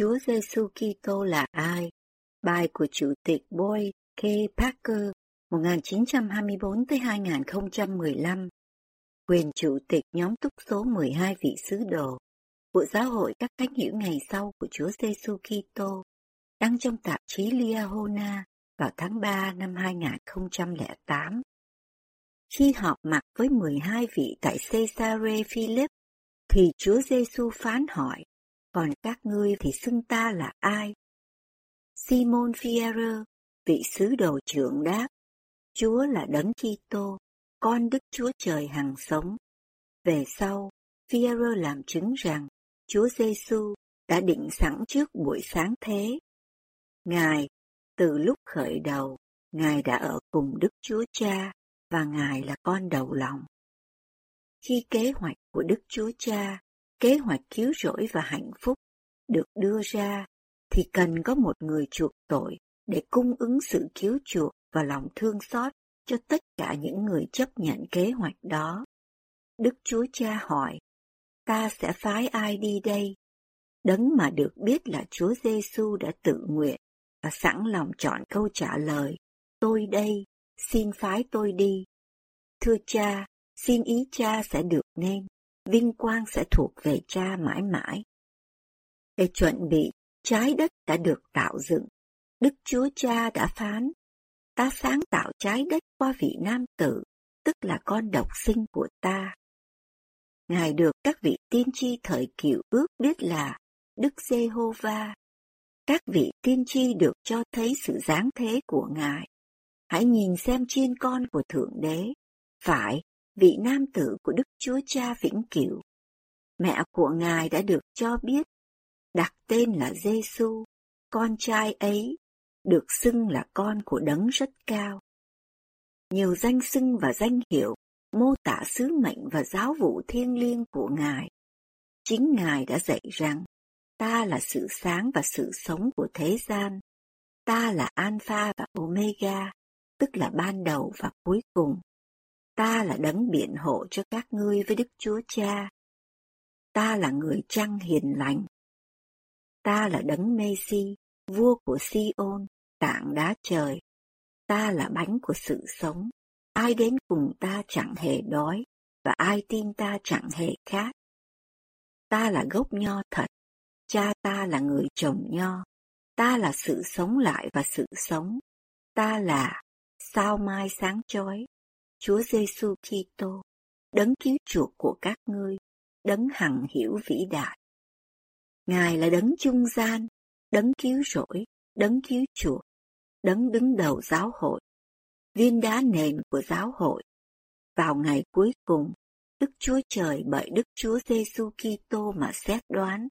Chúa Giêsu Kitô là ai? Bài của Chủ tịch Boy K. Parker 1924 tới 2015. Quyền Chủ tịch nhóm túc số 12 vị sứ đồ của Giáo hội các thánh hiểu ngày sau của Chúa Giêsu Kitô đăng trong tạp chí Liahona vào tháng 3 năm 2008. Khi họp mặt với 12 vị tại Caesarea Philip, thì Chúa Giêsu phán hỏi, còn các ngươi thì xưng ta là ai? Simon Fierre, vị sứ đồ trưởng đáp, Chúa là Đấng Kitô, con Đức Chúa Trời hằng sống. Về sau, Fierre làm chứng rằng Chúa Giêsu đã định sẵn trước buổi sáng thế. Ngài, từ lúc khởi đầu, Ngài đã ở cùng Đức Chúa Cha và Ngài là con đầu lòng. Khi kế hoạch của Đức Chúa Cha, kế hoạch cứu rỗi và hạnh phúc được đưa ra, thì cần có một người chuộc tội để cung ứng sự cứu chuộc và lòng thương xót cho tất cả những người chấp nhận kế hoạch đó. Đức Chúa Cha hỏi, ta sẽ phái ai đi đây? Đấng mà được biết là Chúa Giêsu đã tự nguyện và sẵn lòng chọn câu trả lời, tôi đây, xin phái tôi đi. Thưa cha, xin ý cha sẽ được nên, vinh quang sẽ thuộc về cha mãi mãi. Để chuẩn bị, trái đất đã được tạo dựng. Đức Chúa Cha đã phán, ta sáng tạo trái đất qua vị nam tử, tức là con độc sinh của ta. Ngài được các vị tiên tri thời cựu ước biết là Đức Giê-hô-va. Các vị tiên tri được cho thấy sự giáng thế của Ngài. Hãy nhìn xem chiên con của Thượng Đế, phải, vị nam tử của Đức Chúa Cha vĩnh cửu. Mẹ của Ngài đã được cho biết, đặt tên là Giêsu, con trai ấy, được xưng là con của đấng rất cao. Nhiều danh xưng và danh hiệu mô tả sứ mệnh và giáo vụ thiêng liêng của Ngài. Chính Ngài đã dạy rằng, ta là sự sáng và sự sống của thế gian. Ta là Alpha và Omega, tức là ban đầu và cuối cùng. Ta là đấng biện hộ cho các ngươi với Đức Chúa Cha. Ta là người trăng hiền lành. Ta là đấng Messi, vua của Siôn, tảng đá trời. Ta là bánh của sự sống. Ai đến cùng ta chẳng hề đói, và ai tin ta chẳng hề khát. Ta là gốc nho thật, cha ta là người trồng nho. Ta là sự sống lại và sự sống. Ta là sao mai sáng chói, Chúa Giêsu Kitô, đấng cứu chuộc của các ngươi, đấng hằng hiểu vĩ đại. Ngài là đấng trung gian, đấng cứu rỗi, đấng cứu chuộc, đấng đứng đầu giáo hội, viên đá nền của giáo hội. Vào ngày cuối cùng, Đức Chúa Trời bởi Đức Chúa Giêsu Kitô mà xét đoán.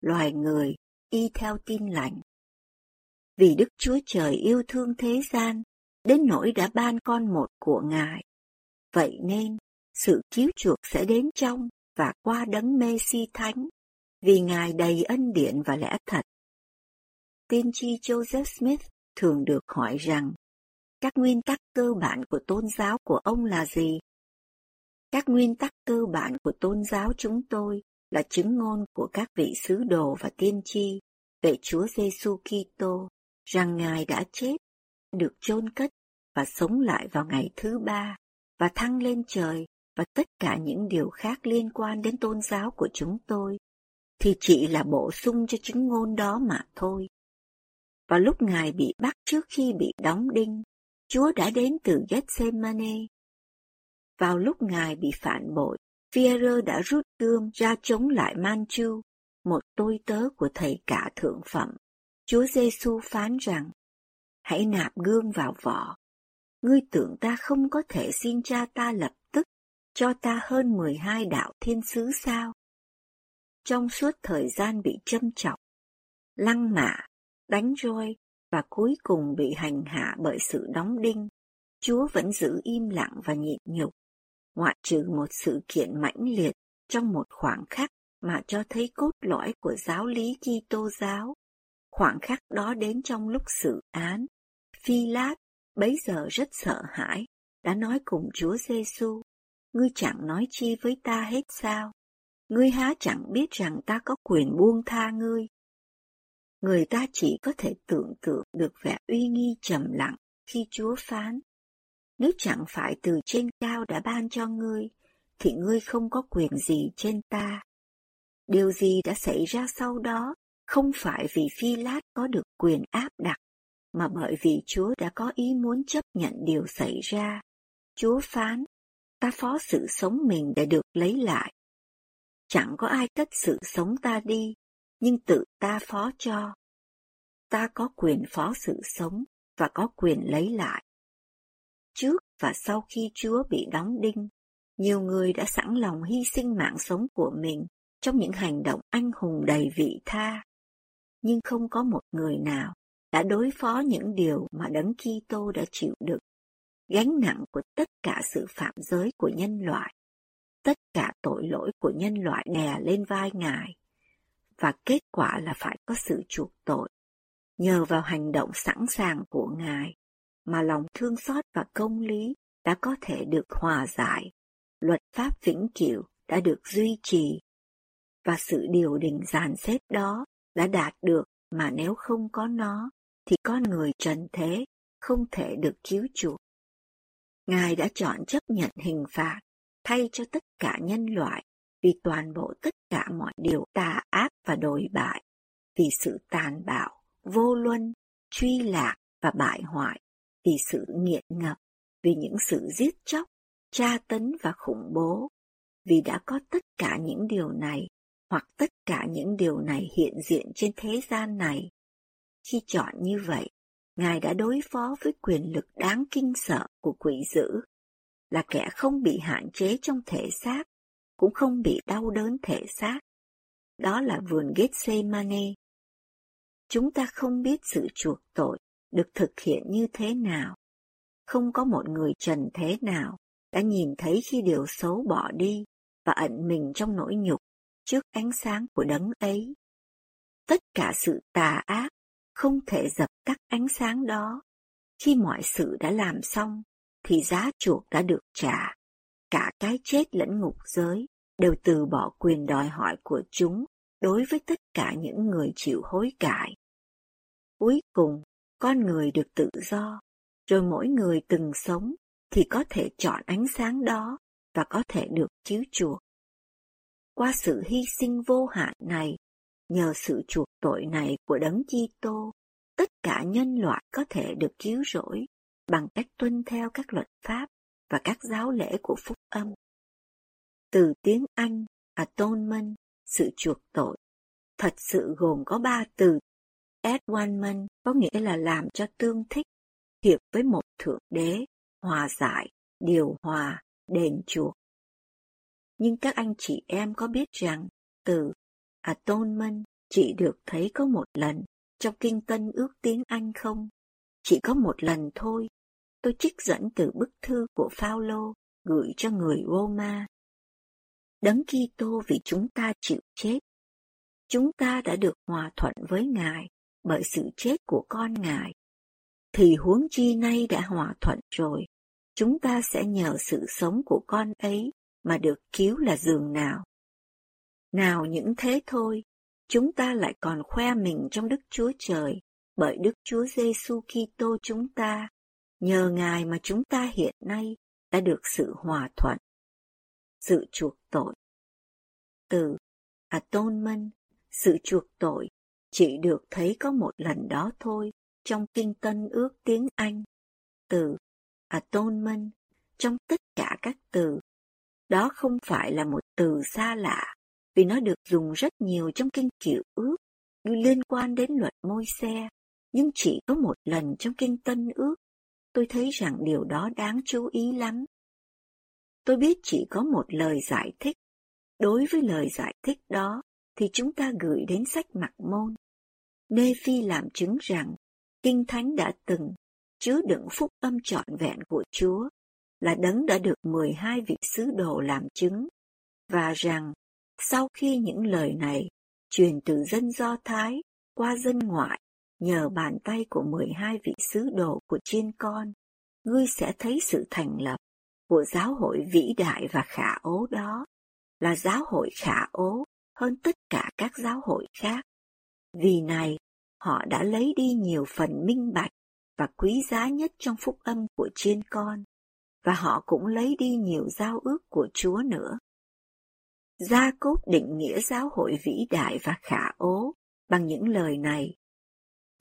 Loài người y theo tin lành. Vì Đức Chúa Trời yêu thương thế gian, đến nỗi đã ban con một của Ngài. Vậy nên, sự cứu chuộc sẽ đến trong và qua đấng Mê-si Thánh, vì Ngài đầy ân điển và lẽ thật. Tiên tri Joseph Smith thường được hỏi rằng, các nguyên tắc cơ bản của tôn giáo của ông là gì? Các nguyên tắc cơ bản của tôn giáo chúng tôi là chứng ngôn của các vị sứ đồ và tiên tri về Chúa Giêsu Kitô rằng Ngài đã chết được chôn cất và sống lại vào ngày thứ ba và thăng lên trời và tất cả những điều khác liên quan đến tôn giáo của chúng tôi thì chỉ là bổ sung cho chứng ngôn đó mà thôi. Và lúc Ngài bị bắt trước khi bị đóng đinh, Chúa đã đến từ Gethsemane. Vào lúc Ngài bị phản bội, Führer đã rút gươm ra chống lại Manchu, một tôi tớ của thầy cả thượng phẩm. Chúa Giêsu phán rằng, hãy nạp gương vào vỏ. Ngươi tưởng ta không có thể xin cha ta lập tức cho ta hơn mười hai đạo thiên sứ sao? Trong suốt thời gian bị châm chọc, lăng mạ, đánh roi và cuối cùng bị hành hạ bởi sự đóng đinh, Chúa vẫn giữ im lặng và nhịn nhục, ngoại trừ một sự kiện mãnh liệt trong một khoảng khắc mà cho thấy cốt lõi của giáo lý Kitô giáo. Khoảng khắc đó đến trong lúc xử án, Phi Lát bấy giờ rất sợ hãi, đã nói cùng Chúa Giêsu, ngươi chẳng nói chi với ta hết sao? Ngươi há chẳng biết rằng ta có quyền buông tha ngươi, người ta chỉ có thể tưởng tượng được vẻ uy nghi trầm lặng khi Chúa phán. Nếu chẳng phải từ trên cao đã ban cho ngươi, thì ngươi không có quyền gì trên ta. Điều gì đã xảy ra sau đó không phải vì Phi Lát có được quyền áp đặt, mà bởi vì Chúa đã có ý muốn chấp nhận điều xảy ra. Chúa phán, ta phó sự sống mình để được lấy lại. Chẳng có ai cất sự sống ta đi, nhưng tự ta phó cho. Ta có quyền phó sự sống và có quyền lấy lại. Trước và sau khi Chúa bị đóng đinh, nhiều người đã sẵn lòng hy sinh mạng sống của mình trong những hành động anh hùng đầy vị tha. Nhưng không có một người nào đã đối phó những điều mà Đấng Kitô đã chịu đựng, gánh nặng của tất cả sự phạm giới của nhân loại, tất cả tội lỗi của nhân loại đè lên vai Ngài, và kết quả là phải có sự chuộc tội. Nhờ vào hành động sẵn sàng của Ngài, mà lòng thương xót và công lý đã có thể được hòa giải, luật pháp vĩnh cửu đã được duy trì, và sự điều đình dàn xếp đó đã đạt được mà nếu không có nó, thì con người trần thế không thể được cứu chuộc. Ngài đã chọn chấp nhận hình phạt thay cho tất cả nhân loại vì toàn bộ tất cả mọi điều tà ác và đồi bại, vì sự tàn bạo, vô luân, truy lạc và bại hoại, vì sự nghiện ngập, vì những sự giết chóc, tra tấn và khủng bố, vì đã có tất cả những điều này hoặc tất cả những điều này hiện diện trên thế gian này. Khi chọn như vậy, Ngài đã đối phó với quyền lực đáng kinh sợ của quỷ dữ, là kẻ không bị hạn chế trong thể xác, cũng không bị đau đớn thể xác. Đó là vườn Gethsemane. Chúng ta không biết sự chuộc tội được thực hiện như thế nào. Không có một người trần thế nào đã nhìn thấy khi điều xấu bỏ đi và ẩn mình trong nỗi nhục trước ánh sáng của đấng ấy. Tất cả sự tà ác không thể dập tắt ánh sáng đó. Khi mọi sự đã làm xong, thì giá chuộc đã được trả. Cả cái chết lẫn ngục giới đều từ bỏ quyền đòi hỏi của chúng đối với tất cả những người chịu hối cải. Cuối cùng, con người được tự do, rồi mỗi người từng sống thì có thể chọn ánh sáng đó và có thể được cứu chuộc. Qua sự hy sinh vô hạn này, nhờ sự chuộc tội này của Đấng Chi Tô, tất cả nhân loại có thể được cứu rỗi bằng cách tuân theo các luật pháp và các giáo lễ của phúc âm. Từ tiếng Anh, atonement, sự chuộc tội, thật sự gồm có ba từ. Atonement có nghĩa là làm cho tương thích, hiệp với một thượng đế, hòa giải, điều hòa, đền chuộc. Nhưng các anh chị em có biết rằng từ À, atonement chị được thấy có một lần trong kinh tân ước tiếng Anh không? Chỉ có một lần thôi. Tôi trích dẫn từ bức thư của Phaolô gửi cho người Roma. Đấng Kitô vì chúng ta chịu chết. Chúng ta đã được hòa thuận với Ngài bởi sự chết của con Ngài. Thì huống chi nay đã hòa thuận rồi, chúng ta sẽ nhờ sự sống của con ấy mà được cứu là giường nào. Nào những thế thôi, chúng ta lại còn khoe mình trong Đức Chúa Trời, bởi Đức Chúa Giêsu Kitô chúng ta, nhờ Ngài mà chúng ta hiện nay đã được sự hòa thuận, sự chuộc tội. Từ atonement, sự chuộc tội, chỉ được thấy có một lần đó thôi trong Kinh Tân ước tiếng Anh. Từ atonement trong tất cả các từ. Đó không phải là một từ xa lạ, vì nó được dùng rất nhiều trong kinh cựu ước liên quan đến luật môi xe, nhưng chỉ có một lần trong kinh tân ước, tôi thấy rằng điều đó đáng chú ý lắm. Tôi biết chỉ có một lời giải thích. Đối với lời giải thích đó, thì chúng ta gửi đến sách mặc môn. Nê Phi làm chứng rằng, Kinh Thánh đã từng chứa đựng phúc âm trọn vẹn của Chúa, là đấng đã được 12 vị sứ đồ làm chứng, và rằng sau khi những lời này truyền từ dân Do Thái qua dân ngoại nhờ bàn tay của 12 vị sứ đồ của chiên con, ngươi sẽ thấy sự thành lập của giáo hội vĩ đại và khả ố đó là giáo hội khả ố hơn tất cả các giáo hội khác. Vì này, họ đã lấy đi nhiều phần minh bạch và quý giá nhất trong phúc âm của chiên con, và họ cũng lấy đi nhiều giao ước của Chúa nữa. Gia Cốp định nghĩa giáo hội vĩ đại và khả ố bằng những lời này.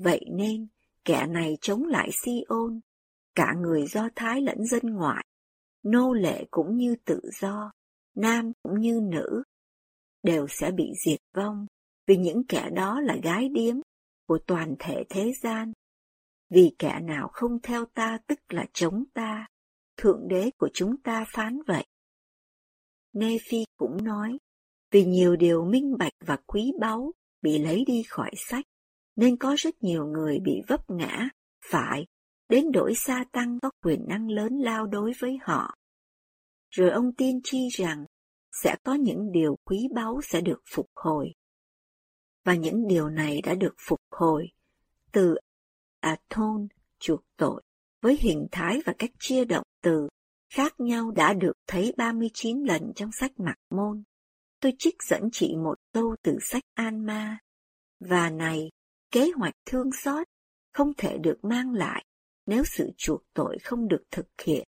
Vậy nên, kẻ này chống lại Si-ôn, cả người Do Thái lẫn dân ngoại, nô lệ cũng như tự do, nam cũng như nữ, đều sẽ bị diệt vong, vì những kẻ đó là gái điếm của toàn thể thế gian. Vì kẻ nào không theo ta tức là chống ta, Thượng Đế của chúng ta phán vậy. Nephi cũng nói, vì nhiều điều minh bạch và quý báu bị lấy đi khỏi sách, nên có rất nhiều người bị vấp ngã, phải, đến đổi sa tăng có quyền năng lớn lao đối với họ. Rồi ông tiên tri rằng, sẽ có những điều quý báu sẽ được phục hồi. Và những điều này đã được phục hồi từ Athon, chuộc tội, với hình thái và cách chia động từ khác nhau đã được thấy 39 lần trong sách Mạc Môn. Tôi trích dẫn chỉ một câu từ sách An Ma. Và này, kế hoạch thương xót không thể được mang lại nếu sự chuộc tội không được thực hiện.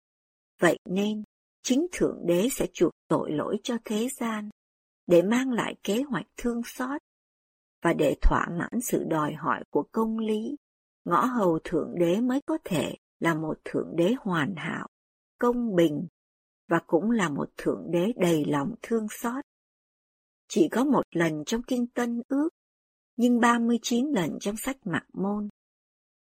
Vậy nên, chính Thượng Đế sẽ chuộc tội lỗi cho thế gian, để mang lại kế hoạch thương xót, và để thỏa mãn sự đòi hỏi của công lý, ngõ hầu Thượng Đế mới có thể là một Thượng Đế hoàn hảo, công bình, và cũng là một Thượng Đế đầy lòng thương xót. Chỉ có một lần trong Kinh Tân Ước, nhưng 39 lần trong sách Mặc Môn.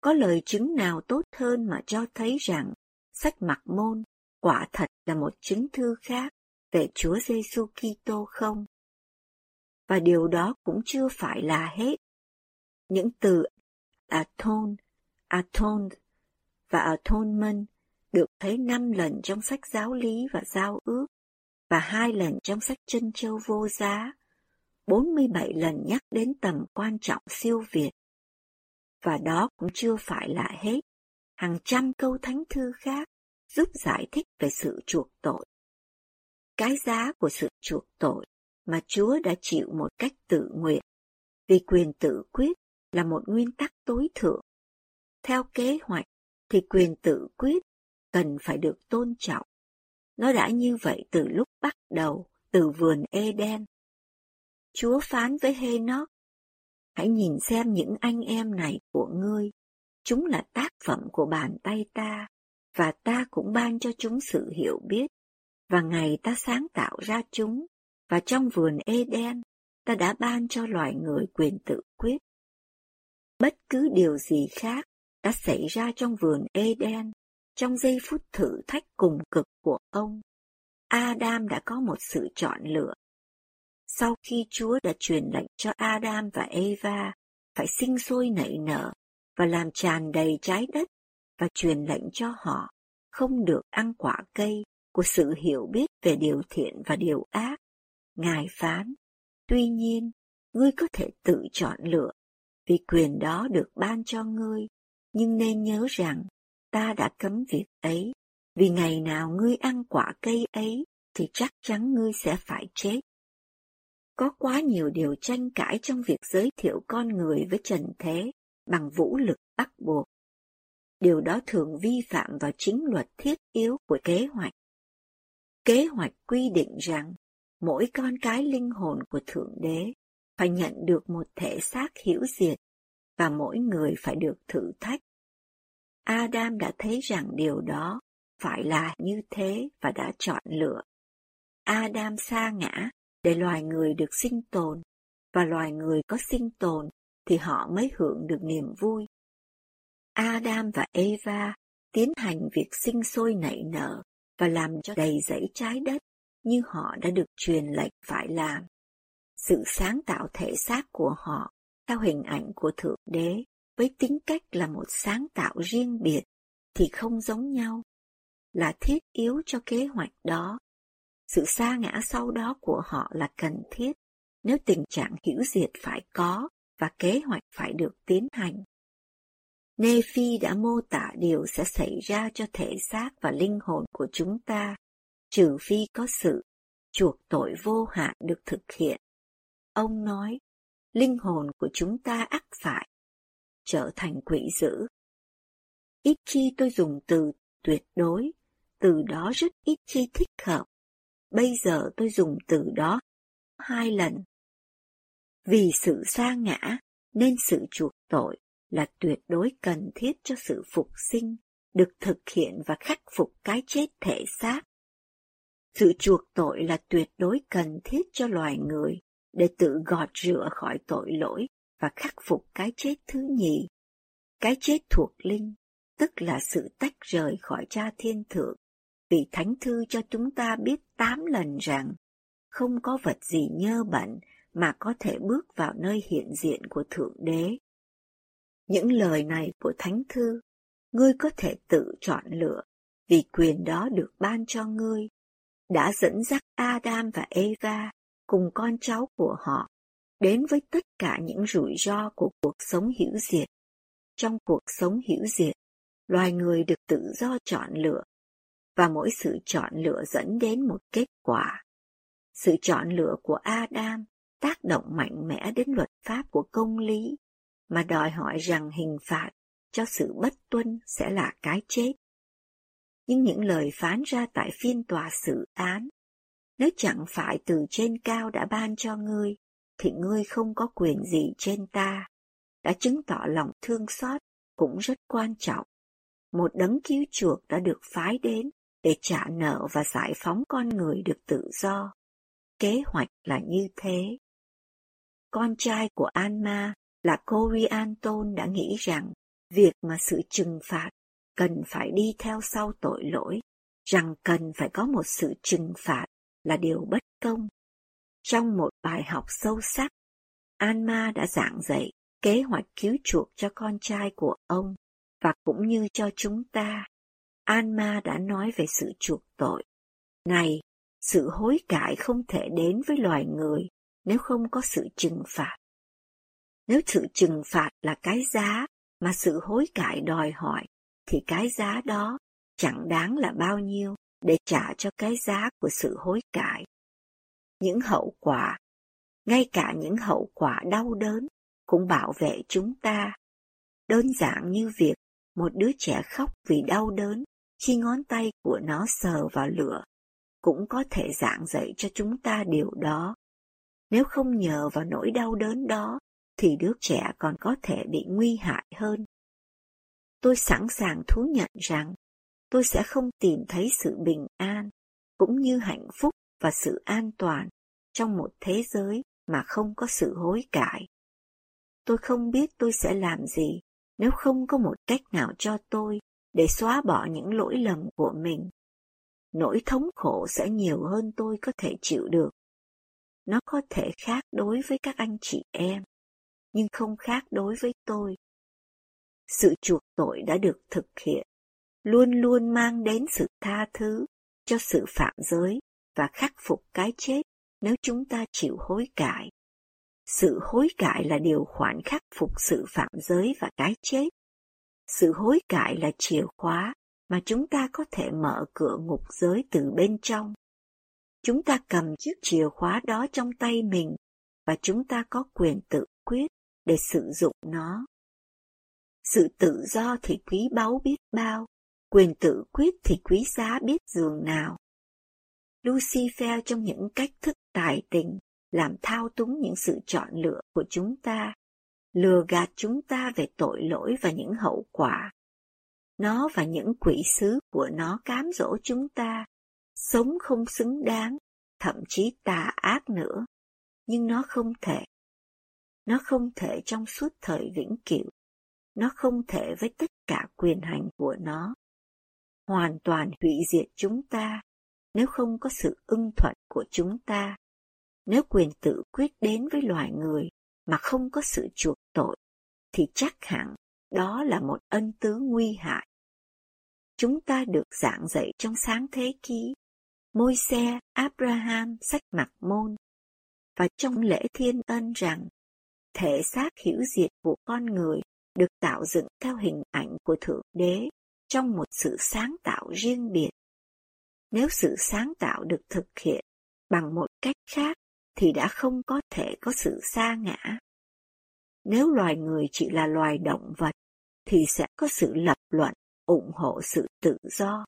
Có lời chứng nào tốt hơn mà cho thấy rằng sách Mặc Môn quả thật là một chứng thư khác về Chúa Giêsu Kitô không? Và điều đó cũng chưa phải là hết. Những từ atone, atoned và atonement được thấy năm lần trong sách giáo lý và giao ước và hai lần trong sách chân châu vô giá, 47 lần nhắc đến tầm quan trọng siêu việt. Và đó cũng chưa phải là hết. Hàng trăm câu thánh thư khác giúp giải thích về sự chuộc tội. Cái giá của sự chuộc tội mà Chúa đã chịu một cách tự nguyện, vì quyền tự quyết là một nguyên tắc tối thượng. Theo kế hoạch thì quyền tự quyết cần phải được tôn trọng. Nó đã như vậy từ lúc bắt đầu, từ vườn Eden. Chúa phán với Henoch, hãy nhìn xem những anh em này của ngươi, chúng là tác phẩm của bàn tay ta và ta cũng ban cho chúng sự hiểu biết, và ngày ta sáng tạo ra chúng, và trong vườn Eden, ta đã ban cho loài người quyền tự quyết. Bất cứ điều gì khác đã xảy ra trong vườn Eden, trong giây phút thử thách cùng cực của ông, Adam đã có một sự chọn lựa. Sau khi Chúa đã truyền lệnh cho Adam và Eva phải sinh sôi nảy nở và làm tràn đầy trái đất và truyền lệnh cho họ không được ăn quả cây của sự hiểu biết về điều thiện và điều ác. Ngài phán, tuy nhiên, ngươi có thể tự chọn lựa, vì quyền đó được ban cho ngươi, nhưng nên nhớ rằng ta đã cấm việc ấy, vì ngày nào ngươi ăn quả cây ấy thì chắc chắn ngươi sẽ phải chết. Có quá nhiều điều tranh cãi trong việc giới thiệu con người với trần thế bằng vũ lực bắt buộc điều đó thường vi phạm vào chính luật thiết yếu của kế hoạch. Kế hoạch quy định rằng mỗi con cái linh hồn của Thượng Đế phải nhận được một thể xác hiểu diệt và mỗi người phải được thử thách. Adam đã thấy rằng điều đó phải là như thế và đã chọn lựa. Adam sa ngã để loài người được sinh tồn, và loài người có sinh tồn thì họ mới hưởng được niềm vui. Adam và Eva tiến hành việc sinh sôi nảy nở và làm cho đầy dẫy trái đất như họ đã được truyền lệnh phải làm. Sự sáng tạo thể xác của họ theo hình ảnh của Thượng Đế với tính cách là một sáng tạo riêng biệt thì không giống nhau, là thiết yếu cho kế hoạch đó. Sự xa ngã sau đó của họ là cần thiết nếu tình trạng hữu diệt phải có và kế hoạch phải được tiến hành. Nephi đã mô tả điều sẽ xảy ra cho thể xác và linh hồn của chúng ta, trừ phi có sự chuộc tội vô hạn được thực hiện. Ông nói, linh hồn của chúng ta ắt phải trở thành quỷ dữ. Ít khi tôi dùng từ tuyệt đối, từ đó rất ít khi thích hợp. Bây giờ tôi dùng từ đó hai lần. Vì sự xa ngã nên sự chuộc tội là tuyệt đối cần thiết cho sự phục sinh, được thực hiện và khắc phục cái chết thể xác. Sự chuộc tội là tuyệt đối cần thiết cho loài người để tự gọt rửa khỏi tội lỗi và khắc phục cái chết thứ nhì. Cái chết thuộc linh, tức là sự tách rời khỏi cha thiên thượng, vì Thánh Thư cho chúng ta biết tám lần rằng không có vật gì nhơ bẩn mà có thể bước vào nơi hiện diện của Thượng Đế. Những lời này của Thánh Thư, ngươi có thể tự chọn lựa, vì quyền đó được ban cho ngươi, đã dẫn dắt Adam và Eva cùng con cháu của họ đến với tất cả những rủi ro của cuộc sống hữu diệt. Trong cuộc sống hữu diệt, loài người được tự do chọn lựa, và mỗi sự chọn lựa dẫn đến một kết quả. Sự chọn lựa của Adam tác động mạnh mẽ đến luật pháp của công lý, mà đòi hỏi rằng hình phạt cho sự bất tuân sẽ là cái chết. Nhưng những lời phán ra tại phiên tòa xử án, nếu chẳng phải từ trên cao đã ban cho ngươi, thì ngươi không có quyền gì trên ta, đã chứng tỏ lòng thương xót cũng rất quan trọng. Một đấng cứu chuộc đã được phái đến để trả nợ và giải phóng con người được tự do. Kế hoạch là như thế. Con trai của Anma là Corianton đã nghĩ rằng việc mà sự trừng phạt cần phải đi theo sau tội lỗi, rằng cần phải có một sự trừng phạt là điều bất công. Trong một bài học sâu sắc, Anma đã giảng dạy kế hoạch cứu chuộc cho con trai của ông và cũng như cho chúng ta. Anma đã nói về sự chuộc tội. Này, sự hối cải không thể đến với loài người nếu không có sự trừng phạt. Nếu sự trừng phạt là cái giá mà sự hối cải đòi hỏi, thì cái giá đó chẳng đáng là bao nhiêu để trả cho cái giá của sự hối cải. Những hậu quả, ngay cả những hậu quả đau đớn, cũng bảo vệ chúng ta. Đơn giản như việc một đứa trẻ khóc vì đau đớn khi ngón tay của nó sờ vào lửa, cũng có thể giảng dạy cho chúng ta điều đó. Nếu không nhờ vào nỗi đau đớn đó, thì đứa trẻ còn có thể bị nguy hại hơn. Tôi sẵn sàng thú nhận rằng tôi sẽ không tìm thấy sự bình an, cũng như hạnh phúc và sự an toàn trong một thế giới mà không có sự hối cải. Tôi không biết tôi sẽ làm gì nếu không có một cách nào cho tôi để xóa bỏ những lỗi lầm của mình. Nỗi thống khổ sẽ nhiều hơn tôi có thể chịu được. Nó có thể khác đối với các anh chị em, nhưng không khác đối với tôi. Sự chuộc tội đã được thực hiện, luôn luôn mang đến sự tha thứ cho sự phạm giới và khắc phục cái chết nếu chúng ta chịu hối cải. Sự hối cải là điều khoản khắc phục sự phạm giới và cái chết. Sự hối cải là chìa khóa mà chúng ta có thể mở cửa ngục giới từ bên trong. Chúng ta cầm chiếc chìa khóa đó trong tay mình và chúng ta có quyền tự quyết để sử dụng nó. Sự tự do thì quý báu biết bao, quyền tự quyết thì quý giá biết dường nào. Lucifer trong những cách thức tài tình làm thao túng những sự chọn lựa của chúng ta, lừa gạt chúng ta về tội lỗi và những hậu quả. Nó và những quỷ sứ của nó cám dỗ chúng ta, sống không xứng đáng, thậm chí tà ác nữa, nhưng nó không thể. Nó không thể trong suốt thời vĩnh cửu. Nó không thể với tất cả quyền hành của nó. Hoàn toàn hủy diệt chúng ta nếu không có sự ưng thuận của chúng ta. Nếu quyền tự quyết đến với loài người mà không có sự chuộc tội, thì chắc hẳn đó là một ân tứ nguy hại. Chúng ta được giảng dạy trong sáng thế ký, môi xe, Abraham, sách mặt môn, và trong lễ thiên ân rằng thể xác hữu diệt của con người được tạo dựng theo hình ảnh của Thượng Đế trong một sự sáng tạo riêng biệt. Nếu sự sáng tạo được thực hiện bằng một cách khác thì đã không có thể có sự xa ngã. Nếu loài người chỉ là loài động vật, thì sẽ có sự lập luận ủng hộ sự tự do,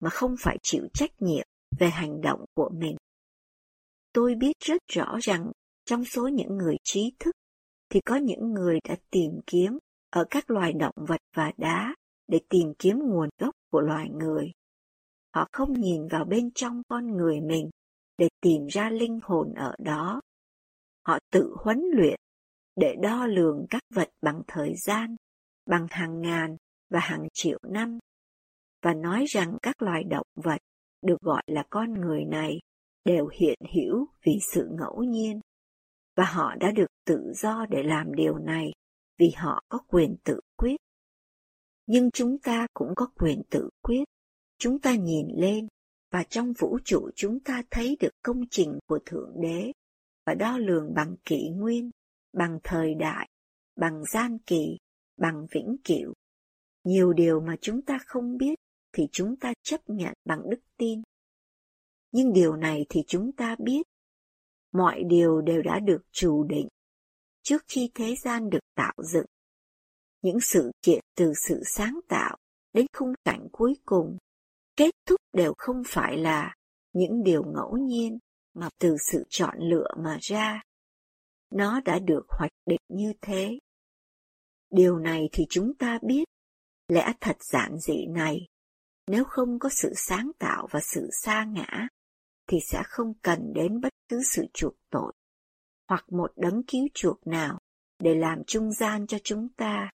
mà không phải chịu trách nhiệm về hành động của mình. Tôi biết rất rõ rằng trong số những người trí thức thì có những người đã tìm kiếm ở các loài động vật và đá để tìm kiếm nguồn gốc của loài người. Họ không nhìn vào bên trong con người mình để tìm ra linh hồn ở đó. Họ tự huấn luyện để đo lường các vật bằng thời gian, bằng hàng ngàn và hàng triệu năm, và nói rằng các loài động vật được gọi là con người này đều hiện hữu vì sự ngẫu nhiên, và họ đã được tự do để làm điều này vì họ có quyền tự quyết. Nhưng chúng ta cũng có quyền tự quyết. Chúng ta nhìn lên và trong vũ trụ chúng ta thấy được công trình của Thượng Đế và đo lường bằng kỷ nguyên, bằng thời đại, bằng gian kỳ, bằng vĩnh cửu. Nhiều điều mà chúng ta không biết thì chúng ta chấp nhận bằng đức tin. Nhưng điều này thì chúng ta biết. Mọi điều đều đã được chủ định trước khi thế gian được tạo dựng. Những sự kiện từ sự sáng tạo đến khung cảnh cuối cùng, kết thúc đều không phải là những điều ngẫu nhiên mà từ sự chọn lựa mà ra. Nó đã được hoạch định như thế. Điều này thì chúng ta biết, lẽ thật giản dị này, nếu không có sự sáng tạo và sự xa ngã, thì sẽ không cần đến bất cứ sự chuộc tội hoặc một đấng cứu chuộc nào để làm trung gian cho chúng ta,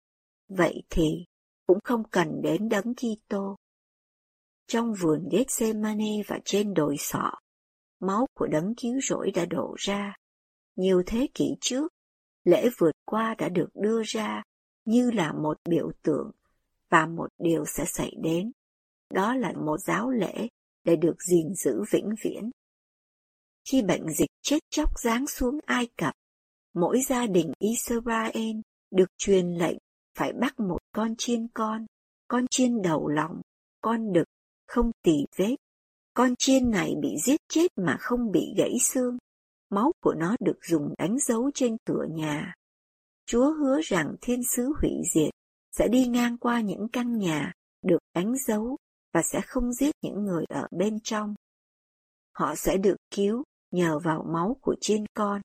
vậy thì cũng không cần đến đấng Kitô. Trong vườn Gethsemane và trên đồi sọ, máu của đấng cứu rỗi đã đổ ra. Nhiều thế kỷ trước, lễ vượt qua đã được đưa ra như là một biểu tượng và một điều sẽ xảy đến. Đó là một giáo lễ để được gìn giữ vĩnh viễn. Khi bệnh dịch chết chóc giáng xuống Ai Cập, mỗi gia đình Israel được truyền lệnh phải bắt một con chiên con, con chiên đầu lòng, con đực, không tỳ vết. Con chiên này bị giết chết mà không bị gãy xương. Máu của nó được dùng đánh dấu trên cửa nhà. Chúa hứa rằng thiên sứ hủy diệt sẽ đi ngang qua những căn nhà được đánh dấu và sẽ không giết những người ở bên trong. Họ sẽ được cứu nhờ vào máu của chiên con.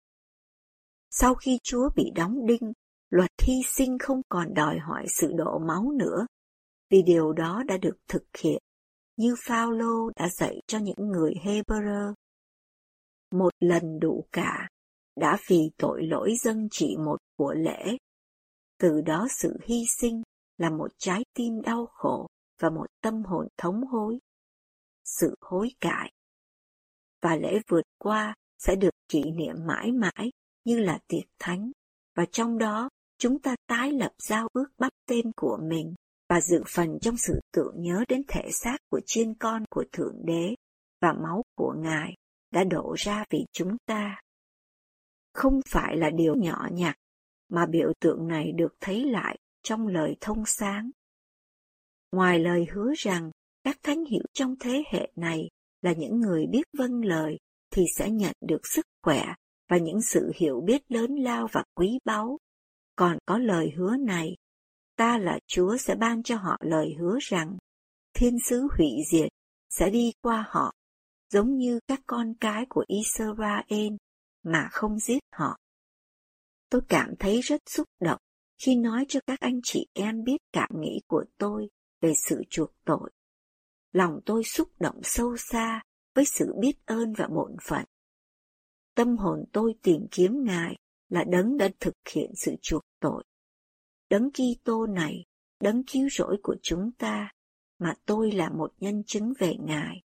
Sau khi Chúa bị đóng đinh, luật hy sinh không còn đòi hỏi sự đổ máu nữa, vì điều đó đã được thực hiện, như Phaolô đã dạy cho những người Hebrew. Một lần đủ cả, đã vì tội lỗi dân chỉ một của lễ. Từ đó sự hy sinh là một trái tim đau khổ và một tâm hồn thống hối. Sự hối cải và lễ vượt qua sẽ được kỷ niệm mãi mãi như là tiệc thánh, và trong đó chúng ta tái lập giao ước bắt tên của mình và dự phần trong sự tưởng nhớ đến thể xác của chiên con của Thượng Đế và máu của Ngài đã đổ ra vì chúng ta. Không phải là điều nhỏ nhặt, mà biểu tượng này được thấy lại trong lời thông sáng. Ngoài lời hứa rằng các thánh hiểu trong thế hệ này là những người biết vâng lời thì sẽ nhận được sức khỏe và những sự hiểu biết lớn lao và quý báu. Còn có lời hứa này, ta là Chúa sẽ ban cho họ lời hứa rằng thiên sứ hủy diệt sẽ đi qua họ, giống như các con cái của Israel mà không giết họ. Tôi cảm thấy rất xúc động khi nói cho các anh chị em biết cảm nghĩ của tôi về sự chuộc tội lòng tôi xúc động sâu xa với sự biết ơn và bổn phận. Tâm hồn tôi tìm kiếm Ngài là đấng đã thực hiện sự chuộc tội. Đấng Kitô này, đấng cứu rỗi của chúng ta, mà tôi là một nhân chứng về Ngài.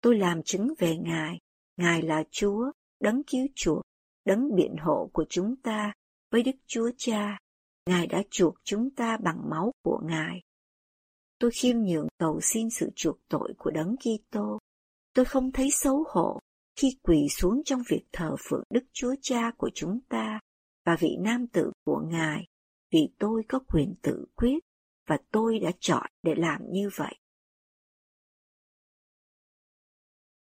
Tôi làm chứng về Ngài, Ngài là Chúa, đấng cứu chuộc, đấng biện hộ của chúng ta với Đức Chúa Cha. Ngài đã chuộc chúng ta bằng máu của Ngài tôi khiêm nhường cầu xin sự chuộc tội của đấng Kitô. Tôi không thấy xấu hổ khi quỳ xuống trong việc thờ phượng Đức Chúa Cha của chúng ta và vị nam tử của Ngài, vì tôi có quyền tự quyết và tôi đã chọn để làm như vậy.